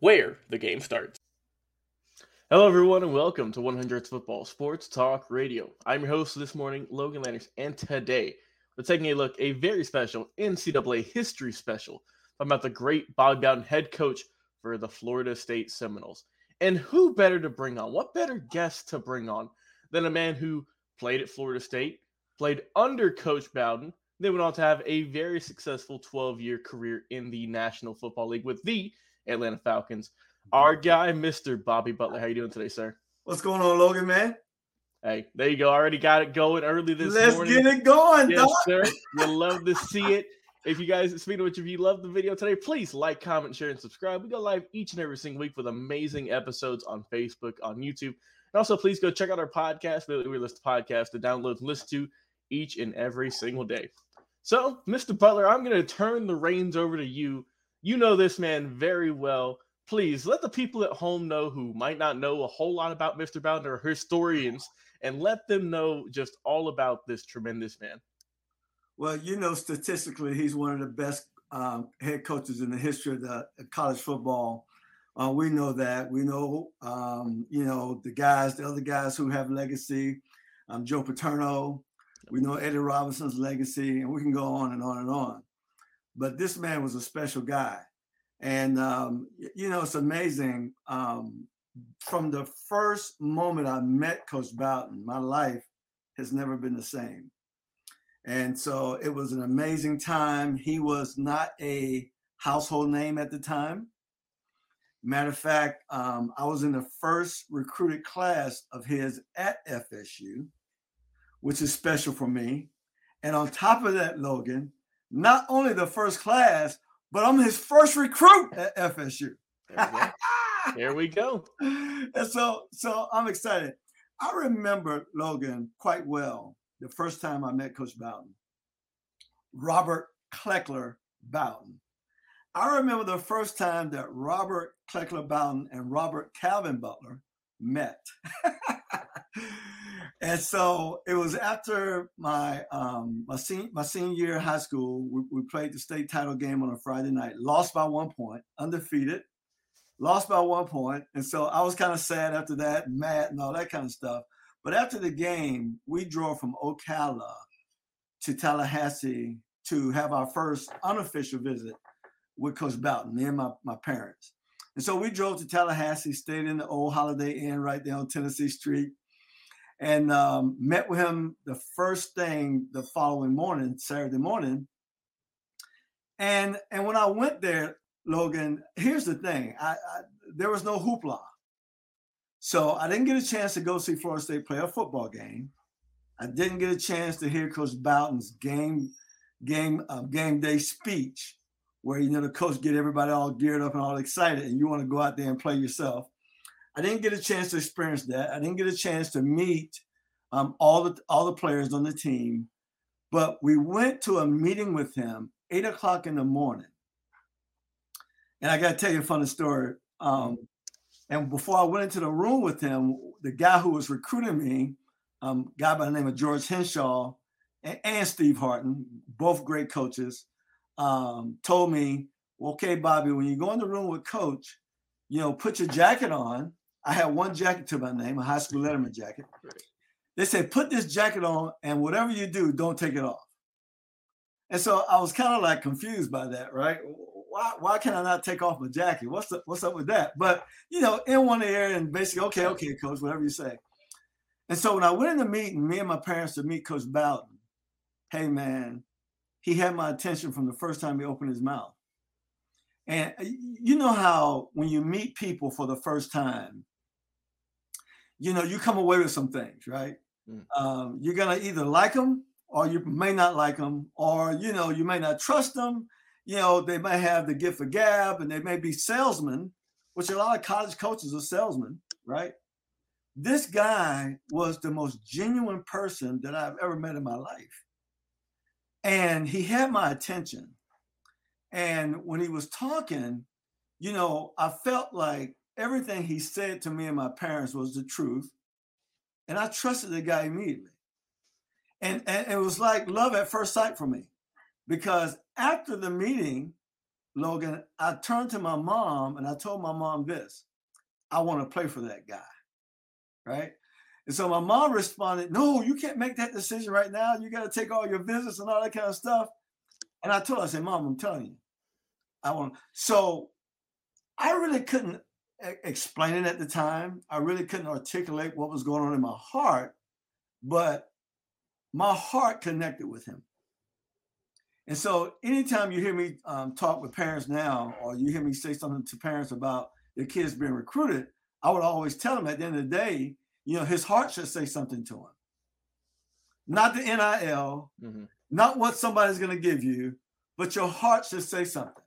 where the game starts. Hello, everyone, and welcome to 100 Football Sports Talk Radio. I'm your host this morning, Logan Landers, and today we're taking a look a very special NCAA history special about the great Bob Bowden head coach for the Florida State Seminoles. And who better to bring on? What better guest to bring on than a man who played at Florida State, played under Coach Bowden, then went on to have a very successful 12 year career in the National Football League with the Atlanta Falcons. Mm-hmm. Our guy, Mr. Bobby Butler. How you doing today, sir? What's going on, Logan, man? Hey, there you go. Already got it going early this Let's morning. Let's get it going, yes, sir. You'll love to see it. If you guys, speaking of which, if you love the video today, please like, comment, share, and subscribe. We go live each and every single week with amazing episodes on Facebook, on YouTube. And also, please go check out our podcast, the We List podcast, to download and listen to each and every single day. So, Mr. Butler, I'm going to turn the reins over to you you know this man very well. Please let the people at home know who might not know a whole lot about Mr. Bowden or historians and let them know just all about this tremendous man. Well, you know, statistically, he's one of the best um, head coaches in the history of the college football. Uh, we know that. We know, um, you know, the guys, the other guys who have legacy. Um, Joe Paterno. We know Eddie Robinson's legacy, and we can go on and on and on but this man was a special guy. And, um, you know, it's amazing. Um, from the first moment I met Coach Bowden, my life has never been the same. And so it was an amazing time. He was not a household name at the time. Matter of fact, um, I was in the first recruited class of his at FSU, which is special for me. And on top of that, Logan, not only the first class, but I'm his first recruit at FSU. There we go. there we go. and so, so I'm excited. I remember Logan quite well the first time I met Coach Bowden, Robert Cleckler Bowden. I remember the first time that Robert Cleckler Bowden and Robert Calvin Butler met. and so it was after my um, my, sen- my senior year of high school. We, we, played the state title game on a Friday night, lost by one point, undefeated, lost by one point, and so I was kind of sad after that, mad and all that kind of stuff. But after the game, we drove from Ocala to Tallahassee to have our first unofficial visit with Coach Bowden, me and my, my parents. And so we drove to Tallahassee, stayed in the old Holiday Inn right there on Tennessee Street and um, met with him the first thing the following morning, Saturday morning. And and when I went there, Logan, here's the thing: I, I, there was no hoopla, so I didn't get a chance to go see Florida State play a football game. I didn't get a chance to hear Coach Bowden's game game uh, game day speech, where you know the coach get everybody all geared up and all excited, and you want to go out there and play yourself. I didn't get a chance to experience that. I didn't get a chance to meet um, all the all the players on the team, but we went to a meeting with him eight o'clock in the morning. And I got to tell you a funny story. Um, and before I went into the room with him, the guy who was recruiting me, um, guy by the name of George Henshaw and, and Steve Harton, both great coaches, um, told me, "Okay, Bobby, when you go in the room with Coach, you know, put your jacket on I had one jacket to my name, a high school letterman jacket. they said, put this jacket on and whatever you do, don't take it off. And so I was kind of like confused by that, right? Why, why can I not take off my jacket? What's the, what's up with that? But you know, in one ear and basically, okay, okay, coach, whatever you say. And so when I went in the meeting, me and my parents to meet Coach Bowden, hey man, he had my attention from the first time he opened his mouth. And you know how when you meet people for the first time, you know, you come away with some things, right? Mm. Um, you're gonna either like them or you may not like them, or you know, you may not trust them. You know, they may have the gift of gab and they may be salesmen, which a lot of college coaches are salesmen, right? This guy was the most genuine person that I've ever met in my life. And he had my attention. And when he was talking, you know, I felt like everything he said to me and my parents was the truth. And I trusted the guy immediately. And, and it was like love at first sight for me because after the meeting, Logan, I turned to my mom and I told my mom this I want to play for that guy. Right. And so my mom responded, No, you can't make that decision right now. You got to take all your visits and all that kind of stuff. And I told her, I said, Mom, I'm telling you, I want. So I really couldn't explain it at the time. I really couldn't articulate what was going on in my heart, but my heart connected with him. And so, anytime you hear me um, talk with parents now, or you hear me say something to parents about their kids being recruited, I would always tell them at the end of the day, you know, his heart should say something to him. Not the NIL, mm-hmm. not what somebody's going to give you, but your heart should say something,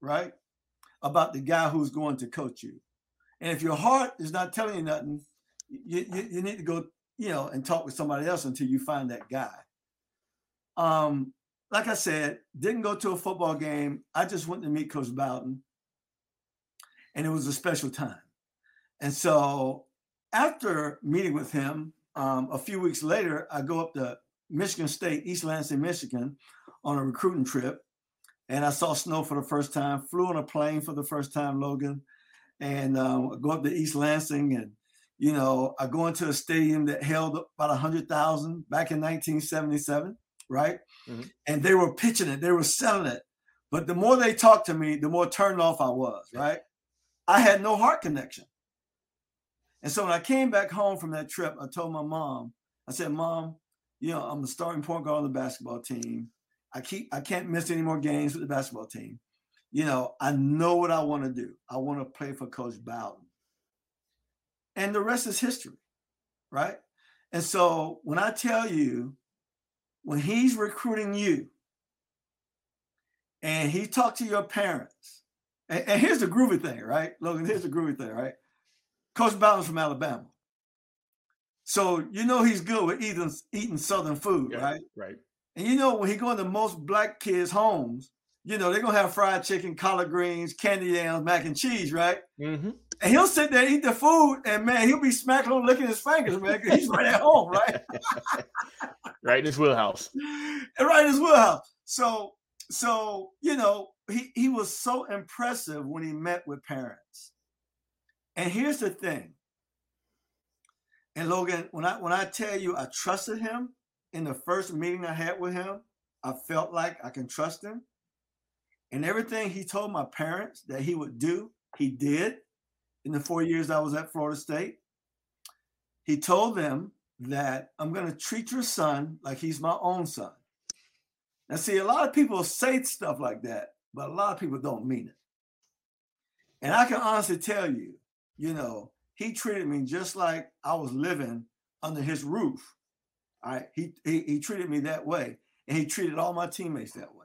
right? About the guy who's going to coach you. And if your heart is not telling you nothing, you, you, you need to go, you know, and talk with somebody else until you find that guy. Um, like I said, didn't go to a football game. I just went to meet Coach Bowden, and it was a special time. And so after meeting with him, um, a few weeks later, I go up to Michigan State, East Lansing, Michigan, on a recruiting trip. And I saw snow for the first time, flew on a plane for the first time, Logan, and um, go up to East Lansing. And, you know, I go into a stadium that held about a 100,000 back in 1977, right? Mm-hmm. And they were pitching it, they were selling it. But the more they talked to me, the more turned off I was, right? I had no heart connection. And so when I came back home from that trip, I told my mom, I said, Mom, you know, I'm the starting point guard on the basketball team. I keep I can't miss any more games with the basketball team. You know, I know what I want to do. I want to play for Coach Bowden. And the rest is history, right? And so when I tell you, when he's recruiting you and he talked to your parents, and, and here's the groovy thing, right? Logan, here's the groovy thing, right? Coach Bowden's from Alabama. So you know he's good with eating eating southern food, yeah, right? Right. And you know when he go into most black kids' homes, you know they're gonna have fried chicken, collard greens, candy yams, mac and cheese, right? Mm-hmm. And he'll sit there eat the food, and man, he'll be smacking on licking his fingers, man. He's right at home, right? right in his wheelhouse. Right in his wheelhouse. So, so you know, he he was so impressive when he met with parents. And here's the thing. And Logan, when I when I tell you I trusted him in the first meeting I had with him, I felt like I can trust him. And everything he told my parents that he would do, he did in the four years I was at Florida State. He told them that I'm going to treat your son like he's my own son. Now, see, a lot of people say stuff like that, but a lot of people don't mean it. And I can honestly tell you, you know, he treated me just like I was living under his roof. All right. He, he, he treated me that way. And he treated all my teammates that way.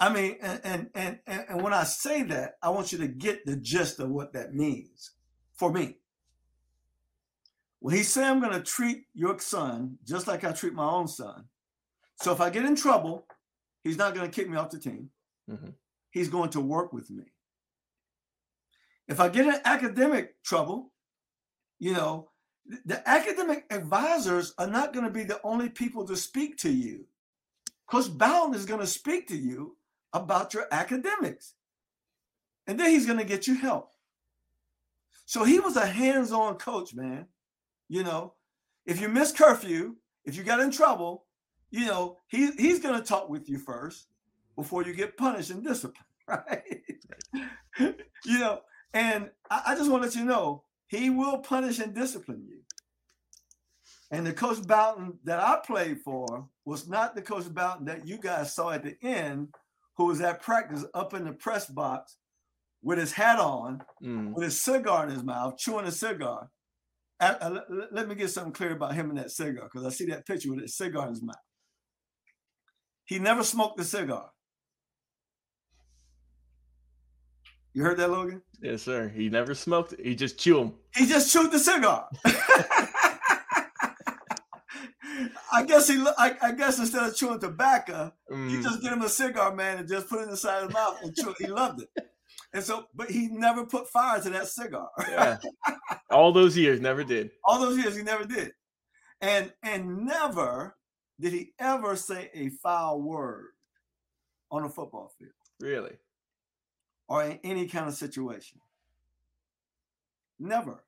I mean, and, and and and when I say that, I want you to get the gist of what that means for me. When he said, I'm going to treat your son just like I treat my own son. So if I get in trouble, he's not going to kick me off the team. Mm-hmm. He's going to work with me. If I get in academic trouble, you know, the academic advisors are not going to be the only people to speak to you. Coach Bowden is going to speak to you about your academics. And then he's going to get you help. So he was a hands-on coach, man. You know, if you miss curfew, if you got in trouble, you know, he, he's going to talk with you first before you get punished and disciplined, right? you know, and I, I just want to let you know, he will punish and discipline you. And the Coach Bowden that I played for was not the Coach Bowden that you guys saw at the end, who was at practice up in the press box with his hat on, mm. with his cigar in his mouth, chewing a cigar. I, I, let me get something clear about him and that cigar, because I see that picture with his cigar in his mouth. He never smoked a cigar. You heard that, Logan? Yes, sir. He never smoked. It. He just chewed them. He just chewed the cigar. I guess he. I, I, guess instead of chewing tobacco, mm. he just get him a cigar, man, and just put it inside his mouth and chew. He loved it. And so, but he never put fire to that cigar. yeah. All those years, never did. All those years, he never did. And and never did he ever say a foul word on a football field. Really? Or in any kind of situation. Never.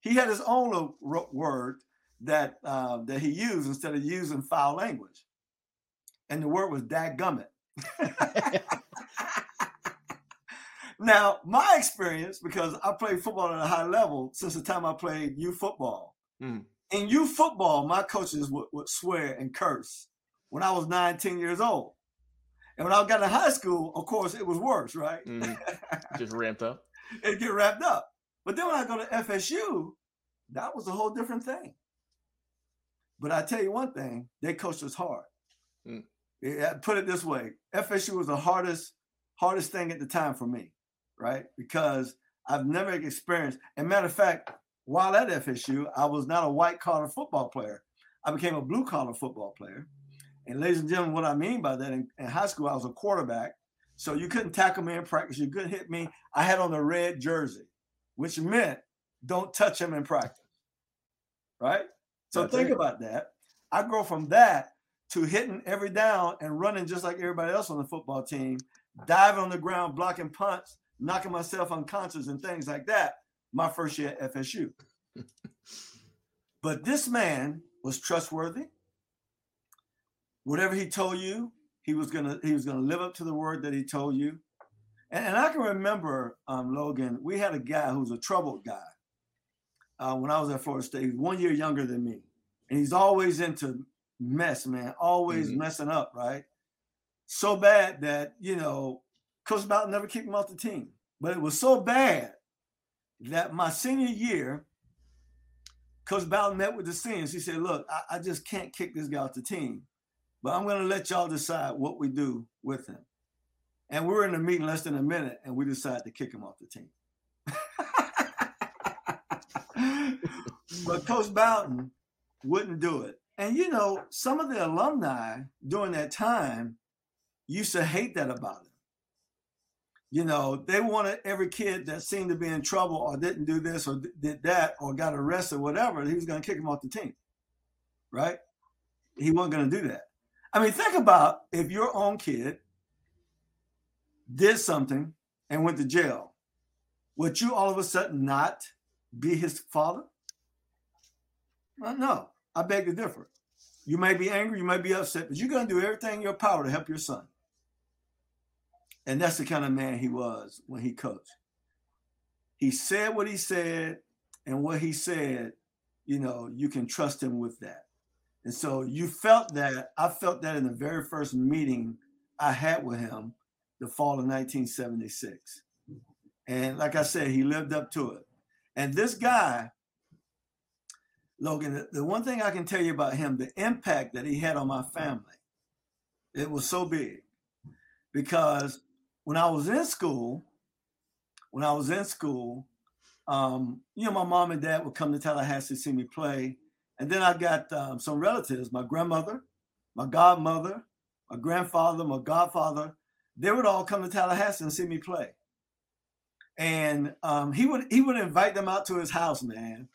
He had his own word that uh, that he used instead of using foul language, and the word was "dadgummit." Now, my experience, because I played football at a high level since the time I played youth football. Mm. In youth football, my coaches would, would swear and curse when I was 19 years old. And when I got to high school, of course, it was worse, right? Mm. Just ramped up. it get wrapped up. But then when I go to FSU, that was a whole different thing. But I tell you one thing, they coached us hard. Mm. put it this way, FSU was the hardest, hardest thing at the time for me right? Because I've never experienced, and matter of fact, while at FSU, I was not a white collar football player. I became a blue collar football player. And ladies and gentlemen, what I mean by that, in, in, high school, I was a quarterback. So you couldn't tackle me in practice. You couldn't hit me. I had on a red jersey, which meant don't touch him in practice. Right? So That's think it. about that. I go from that to hitting every down and running just like everybody else on the football team, diving on the ground, blocking punts, knocking myself unconscious and things like that my first year at FSU. but this man was trustworthy. Whatever he told you, he was gonna he was gonna live up to the word that he told you. And, and I can remember um, Logan. We had a guy who was a troubled guy uh, when I was at Florida State. He was one year younger than me, and he's always into mess, man. Always mm-hmm. messing up, right? So bad that you know Coach Bowden never kicked him off the team. But it was so bad that my senior year, Coach Bowden met with the seniors. He said, Look, I, I just can't kick this guy off the team, but I'm going to let y'all decide what we do with him. And we were in a meeting less than a minute, and we decided to kick him off the team. but Coach Bowden wouldn't do it. And you know, some of the alumni during that time used to hate that about him you know, they wanted every kid that seemed to be in trouble or didn't do this or did that or got arrested, whatever, he was going to kick him off the team. Right? He wasn't going to do that. I mean, think about if your own kid did something and went to jail, would you all of a sudden not be his father? Well, no, I beg to differ. You may be angry, you may be upset, but you're going to do everything in your power to help your son. And that's the kind of man he was when he coached. He said what he said, and what he said, you know, you can trust him with that. And so you felt that. I felt that in the very first meeting I had with him, the fall of 1976. And like I said, he lived up to it. And this guy, Logan, the one thing I can tell you about him, the impact that he had on my family, it was so big because when I was in school, when I was in school, um, you know, my mom and dad would come to Tallahassee to see me play. And then I got um, some relatives, my grandmother, my godmother, my grandfather, my godfather. They would all come to Tallahassee and see me play. And um, he would he would invite them out to his house, man,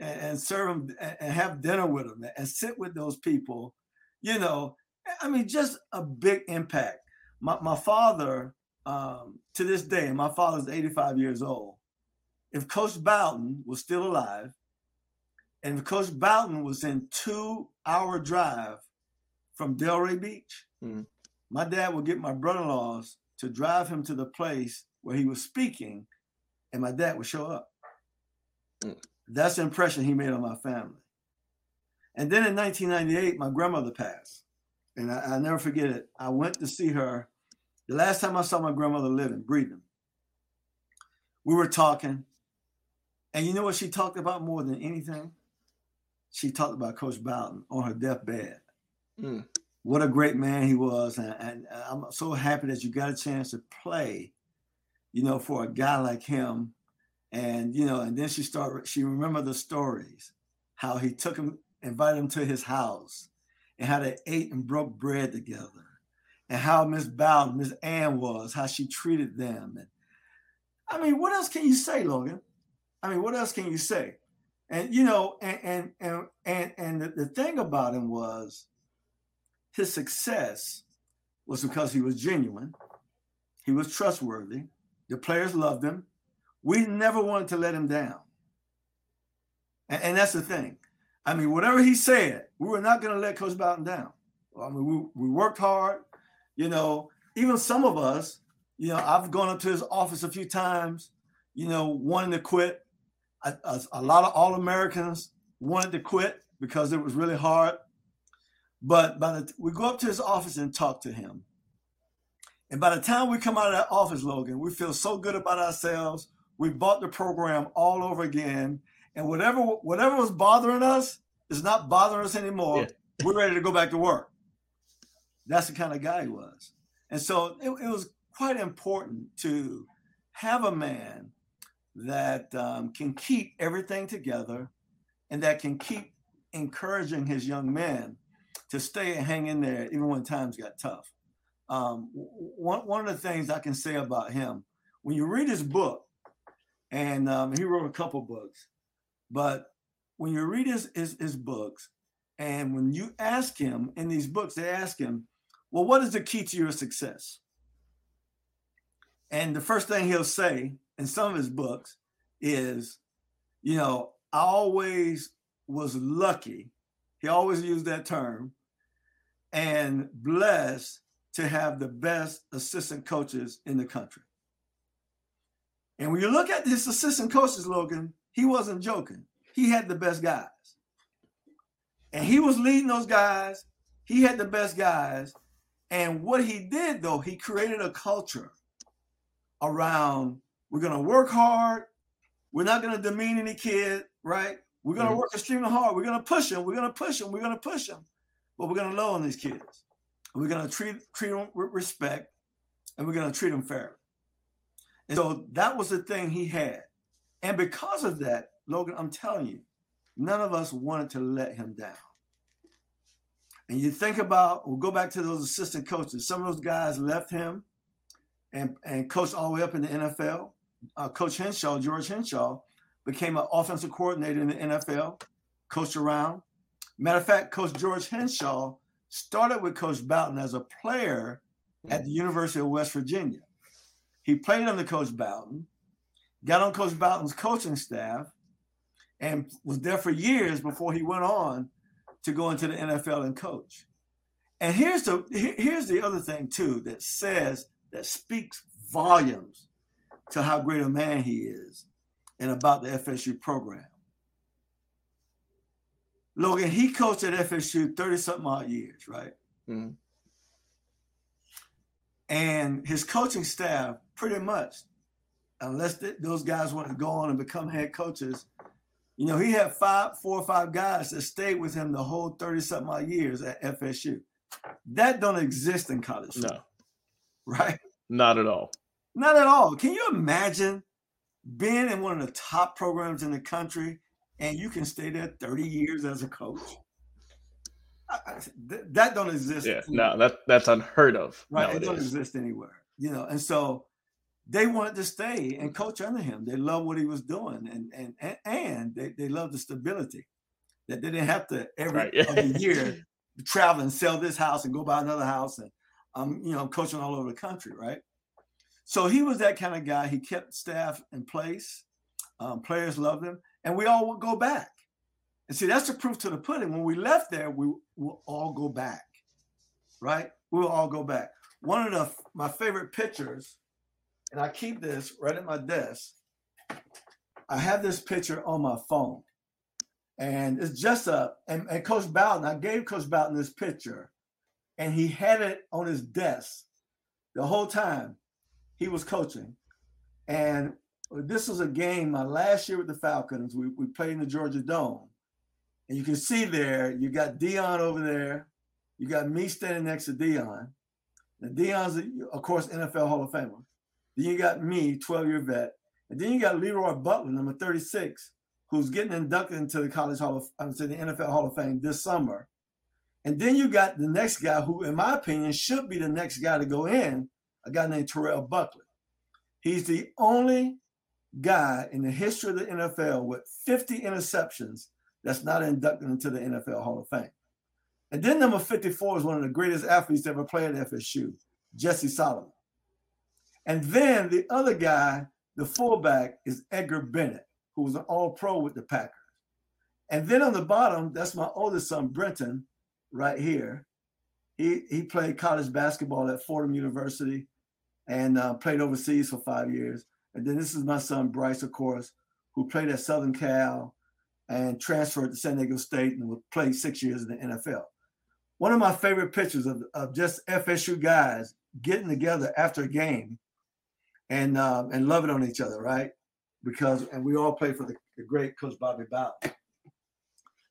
and, and serve them and have dinner with them and sit with those people. You know, I mean, just a big impact. My my father um, to this day, my father's 85 years old. If Coach Bowden was still alive, And if Coach Bowden was in two hour drive from Delray Beach. Mm. My dad would get my brother-in-laws to drive him to the place where he was speaking, and my dad would show up. Mm. That's the impression he made on my family. And then in 1998, my grandmother passed. And I, will never forget it. I went to see her the last time I saw my grandmother living, breathing. We were talking. And you know what she talked about more than anything? She talked about Coach Bowden on her deathbed. Mm. What a great man he was. And, and I'm so happy that you got a chance to play, you know, for a guy like him. And, you know, and then she started, she remembered the stories, how he took him, invited him to his house, and how they ate and broke bread together, and how Miss Bowden, Miss Ann was, how she treated them. And I mean, what else can you say, Logan? I mean, what else can you say? And you know, and and and and, the, the thing about him was his success was because he was genuine, he was trustworthy, the players loved him. We never wanted to let him down. And, and that's the thing. I mean, whatever he said, we were not going to let Coach Bowden down. I mean, we, we worked hard. You know, even some of us, you know, I've gone up to his office a few times, you know, wanting to quit. A, lot of All Americans wanted to quit because it was really hard. But by the we go up to his office and talk to him. And by the time we come out of that office, Logan, we feel so good about ourselves. We bought the program all over again. And whatever whatever was bothering us is not bothering us anymore. Yeah. We're ready to go back to work. That's the kind of guy he was. And so it, it was quite important to have a man that um, can keep everything together and that can keep encouraging his young men to stay and hang in there even when times got tough. Um, one, one of the things I can say about him, when you read his book, and um, he wrote a couple books, but when you read his, his, his books, and when you ask him in these books, they ask him, well, what is the key to your success? And the first thing he'll say in some of his books is, you know, I always was lucky. He always used that term and blessed to have the best assistant coaches in the country. And when you look at his assistant coaches, Logan, he wasn't joking. He had the best guys. And he was leading those guys. He had the best guys. And what he did, though, he created a culture around we're going to work hard. We're not going to demean any kid, right? We're going to mm-hmm. work extremely hard. We're going to push them. We're going to push them. We're going to push them. But we're going to love on these kids. We're going to treat, treat them with respect and we're going to treat them fairly. And so that was the thing he had. And because of that, Logan, I'm telling you, none of us wanted to let him down. And you think about, we'll go back to those assistant coaches. Some of those guys left him and, and coached all the way up in the NFL. Uh, Coach Henshaw, George Henshaw, became an offensive coordinator in the NFL, coached around. Matter of fact, Coach George Henshaw started with Coach Bowden as a player at the mm-hmm. University of West Virginia. He played under Coach Bowden, got on Coach Bowden's coaching staff, and was there for years before he went on to go into the NFL and coach. And here's the here's the other thing too that says that speaks volumes to how great a man he is and about the FSU program. Logan, he coached at FSU 30 something odd years, right? Mm-hmm. And his coaching staff, pretty much, unless th- those guys want to go on and become head coaches, you know, he had five, four or five guys that stayed with him the whole 30 something odd years at FSU. That don't exist in college. No. Right? Not at all. Not at all. Can you imagine being in one of the top programs in the country and you can stay there 30 years as a coach? that don't exist. Yeah, anywhere. no, that that's unheard of. Right, nowadays. it don't exist anywhere. You know, and so they wanted to stay and coach under him. They loved what he was doing, and and and, and they, they loved the stability that they didn't have to every right. other year travel and sell this house and go buy another house, and I'm you know coaching all over the country, right? So he was that kind of guy. He kept staff in place. Um, players loved him, and we all would go back. And see, that's the proof to the pudding. When we left there, we will all go back, right? We will all go back. One of the my favorite pictures, and I keep this right at my desk. I have this picture on my phone, and it's just a and, and Coach Bowden. I gave Coach Bowden this picture, and he had it on his desk the whole time he was coaching. And this was a game my last year with the Falcons. We, we played in the Georgia Dome. And you can see there, you got Deion over there. You got me standing next to Deion. And Deion's, of course, NFL Hall of Famer. Then you got me, 12 year vet. And then you got Leroy Butler, number 36, who's getting inducted into the College Hall of, I'm saying the NFL Hall of Fame this summer. And then you got the next guy who, in my opinion, should be the next guy to go in, a guy named Terrell Buckley. He's the only guy in the history of the NFL with 50 interceptions that's not inducted into the NFL Hall of Fame. And then number 54 is one of the greatest athletes to ever play at FSU, Jesse Solomon. And then the other guy, the fullback, is Edgar Bennett, who was an all pro with the Packers. And then on the bottom, that's my oldest son, Brenton, right here. He, he played college basketball at Fordham University and uh, played overseas for five years. And then this is my son Bryce, of course, who played at Southern Cal and transferred to San Diego State and played six years in the NFL. One of my favorite pictures of, of just FSU guys getting together after a game and um, and loving on each other, right? Because and we all play for the, the great Coach Bobby Bowden.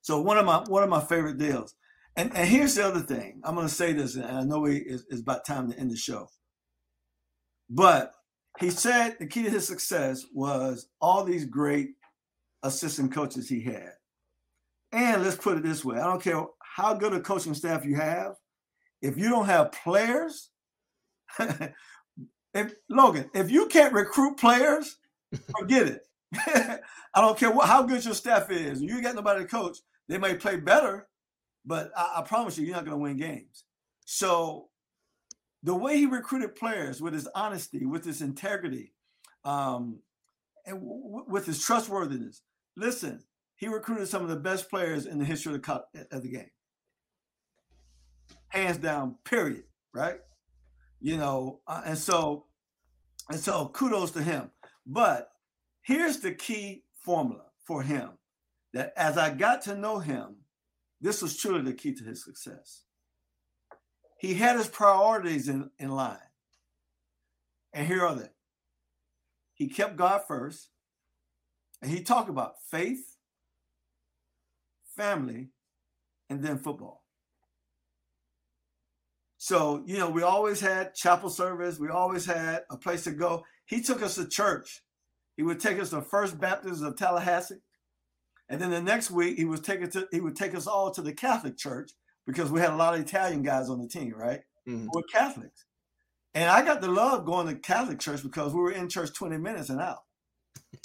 So one of my one of my favorite deals. And, and here's the other thing. I'm going to say this, and I know it's, it's about time to end the show. But he said the key to his success was all these great assistant coaches he had. And let's put it this way I don't care how good a coaching staff you have, if you don't have players, if Logan, if you can't recruit players, forget it. I don't care what, how good your staff is. You got nobody to coach. They may play better, but I, I promise you, you're not going to win games. So the way he recruited players with his honesty, with his integrity, um, and w- with his trustworthiness. Listen, he recruited some of the best players in the history of the, of the game. Hands down, period. Right? You know, uh, and so, and so, kudos to him. But here's the key formula for him: that as I got to know him, this was truly the key to his success he had his priorities in, in line. And here are they. He kept God first. And he talked about faith, family, and then football. So, you know, we always had chapel service, we always had a place to go. He took us to church. He would take us to First Baptist of Tallahassee. And then the next week he was taking to he would take us all to the Catholic church because we had a lot of Italian guys on the team, right? Mm-hmm. We're Catholics. And I got the love going to Catholic church because we were in church 20 minutes and out.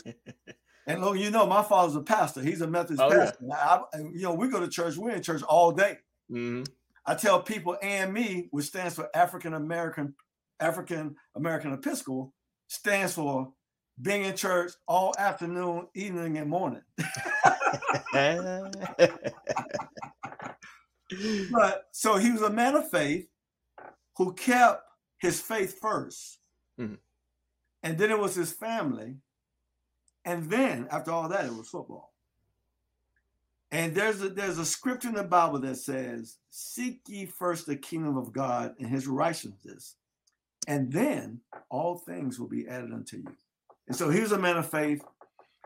and look, you know, my father's a pastor. He's a Methodist oh, pastor. Yeah. I, you know, we go to church, we're in church all day. Mm-hmm. I tell people AME, which stands for African American African American Episcopal, stands for being in church all afternoon, evening, and morning. but so he was a man of faith who kept his faith 1st mm-hmm. And then it was his family. And then after all that, it was football. And there's a there's a scripture in the Bible that says, Seek ye first the kingdom of God and his righteousness, and then all things will be added unto you. And so he was a man of faith,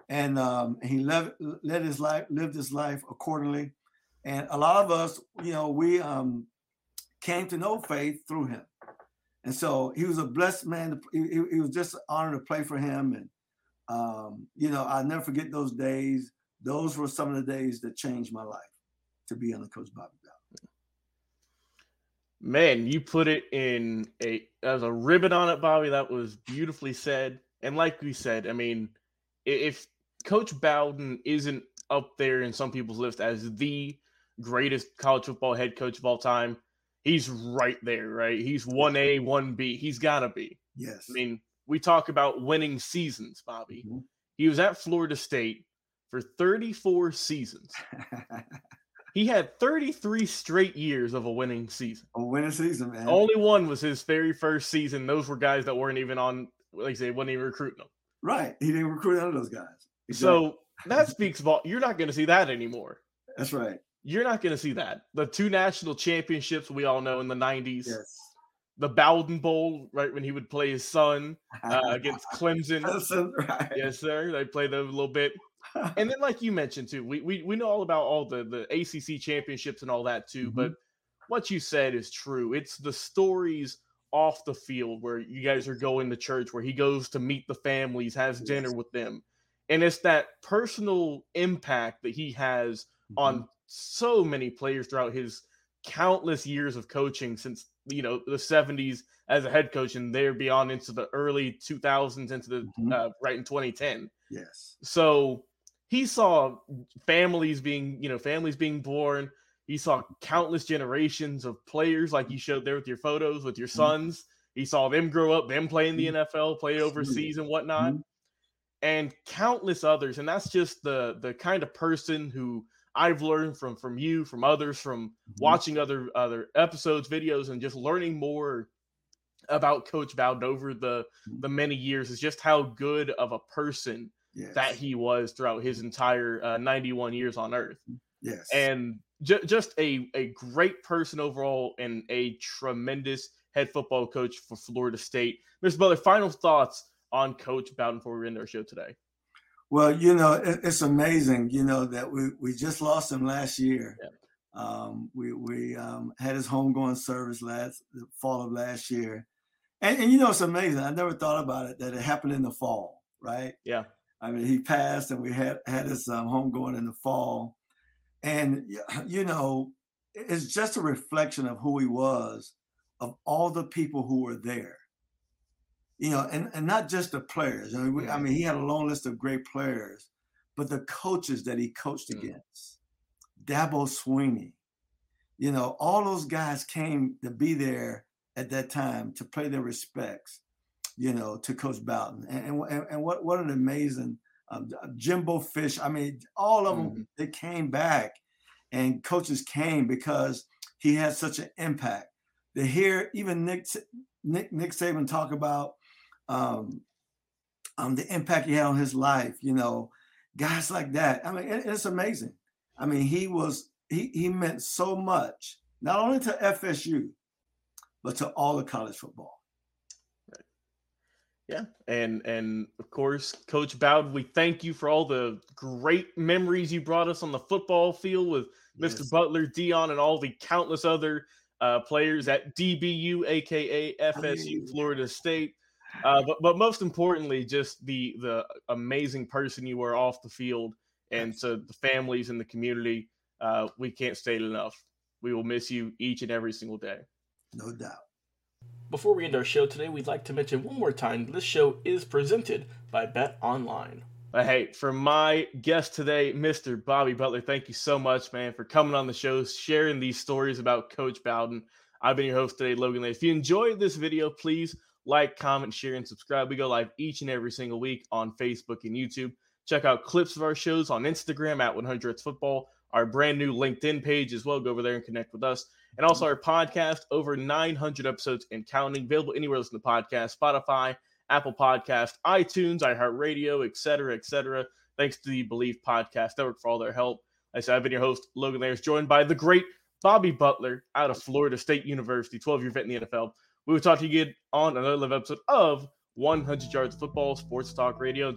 and um, he led, led his life, lived his life accordingly. And a lot of us, you know, we um, came to know faith through him. And so he was a blessed man. He, he was just an honor to play for him. And, um, you know, I'll never forget those days. Those were some of the days that changed my life to be on the Coach Bobby Bowden. Man, you put it in a as a ribbon on it, Bobby. That was beautifully said. And like we said, I mean, if Coach Bowden isn't up there in some people's list as the greatest college football head coach of all time, he's right there, right? He's 1A, 1B. He's got to be. Yes. I mean, we talk about winning seasons, Bobby. Mm-hmm. He was at Florida State for 34 seasons. he had 33 straight years of a winning season. A winning season, man. Only one was his very first season. Those were guys that weren't even on, like I say, wasn't even recruiting them. Right. He didn't recruit none of those guys. Exactly. So that speaks about you're not going to see that anymore. That's right. You're not going to see that. The two national championships we all know in the 90s. Yes. The Bowden Bowl, right when he would play his son uh, against Clemson. right. Yes, sir. They played them a little bit. and then, like you mentioned too, we, we we know all about all the the ACC championships and all that too. Mm-hmm. But what you said is true. It's the stories off the field where you guys are going to church, where he goes to meet the families, has yes. dinner with them, and it's that personal impact that he has mm-hmm. on so many players throughout his countless years of coaching since you know the 70s as a head coach and they're beyond into the early 2000s into the mm-hmm. uh, right in 2010 yes so he saw families being you know families being born he saw countless generations of players like you showed there with your photos with your mm-hmm. sons mm-hmm. he saw them grow up them play in the mm-hmm. nfl play overseas and whatnot mm-hmm. and countless others and that's just the the kind of person who I've learned from from you, from others, from mm-hmm. watching other other episodes, videos, and just learning more about Coach Bowden over the mm-hmm. the many years is just how good of a person yes. that he was throughout his entire uh, 91 years on Earth. Mm, yes, and ju- just a a great person overall, and a tremendous head football coach for Florida State. Mr. Butler, final thoughts on Coach Bowden before we end our show today. Well, you know, it, it's amazing, you know, that we, we just lost him last year. Yeah. Um, we we um, had his homegoing service last the fall of last year. And, and, you know, it's amazing. I never thought about it that it happened in the fall, right? Yeah. I mean, he passed and we had had his um, homegoing in the fall. And, you know, it's just a reflection of who he was, of all the people who were there you know, and, and not just the players. I mean, we, I mean, he had a long list of great players, but the coaches that he coached mm. against, Dabo Swinney, you know, all those guys came to be there at that time to pay their respects, you know, to Coach Bowden. And and, and what what an amazing um, Jimbo Fish. I mean, all of them mm. they came back, and coaches came because he had such an impact. To hear even Nick Nick Nick Saban talk about um, um, the impact he had on his life, you know, guys like that. I mean, it, it's amazing. I mean, he was he he meant so much, not only to FSU, but to all the college football. Right. Yeah, and and of course, Coach Bowden, we thank you for all the great memories you brought us on the football field with yes. Mr. Butler, Deion, and all the countless other uh, players at DBU, aka FSU, Florida State. Uh, but but most importantly, just the the amazing person you were off the field, and to the families and the community, uh, we can't state enough. We will miss you each and every single day. No doubt. Before we end our show today, we'd like to mention one more time this show is presented by Bet Online. But hey, for my guest today, Mr. Bobby Butler, thank you so much, man, for coming on the show, sharing these stories about Coach Bowden. I've been your host today, Logan Lay. If you enjoyed this video, please like, comment, share, and subscribe. We go live each and every single week on Facebook and YouTube. Check out clips of our shows on Instagram at 100 Football, our brand new LinkedIn page as well. Go over there and connect with us. And also our podcast, over 900 episodes and counting, available anywhere listen to the podcast, Spotify, Apple Podcast, iTunes, iHeartRadio, etc., etc. Thanks to the Bleav Podcast Network for all their help. I said I've been your host, Logan Layers, joined by the great Bobby Butler out of Florida State University, 12 year vet in the NFL. We will talk to you again on another live episode of 100 Yards Football Sports Talk Radio.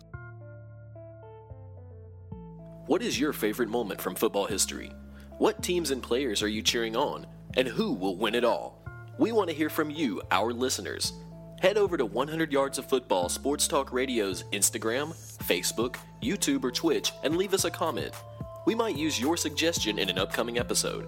What is your favorite moment from football history? What teams and players are you cheering on? And who will win it all? We want to hear from you, our listeners. Head over to 100 Yards of Football Sports Talk Radio's Instagram, Facebook, YouTube, or Twitch and leave us a comment. We might use your suggestion in an upcoming episode.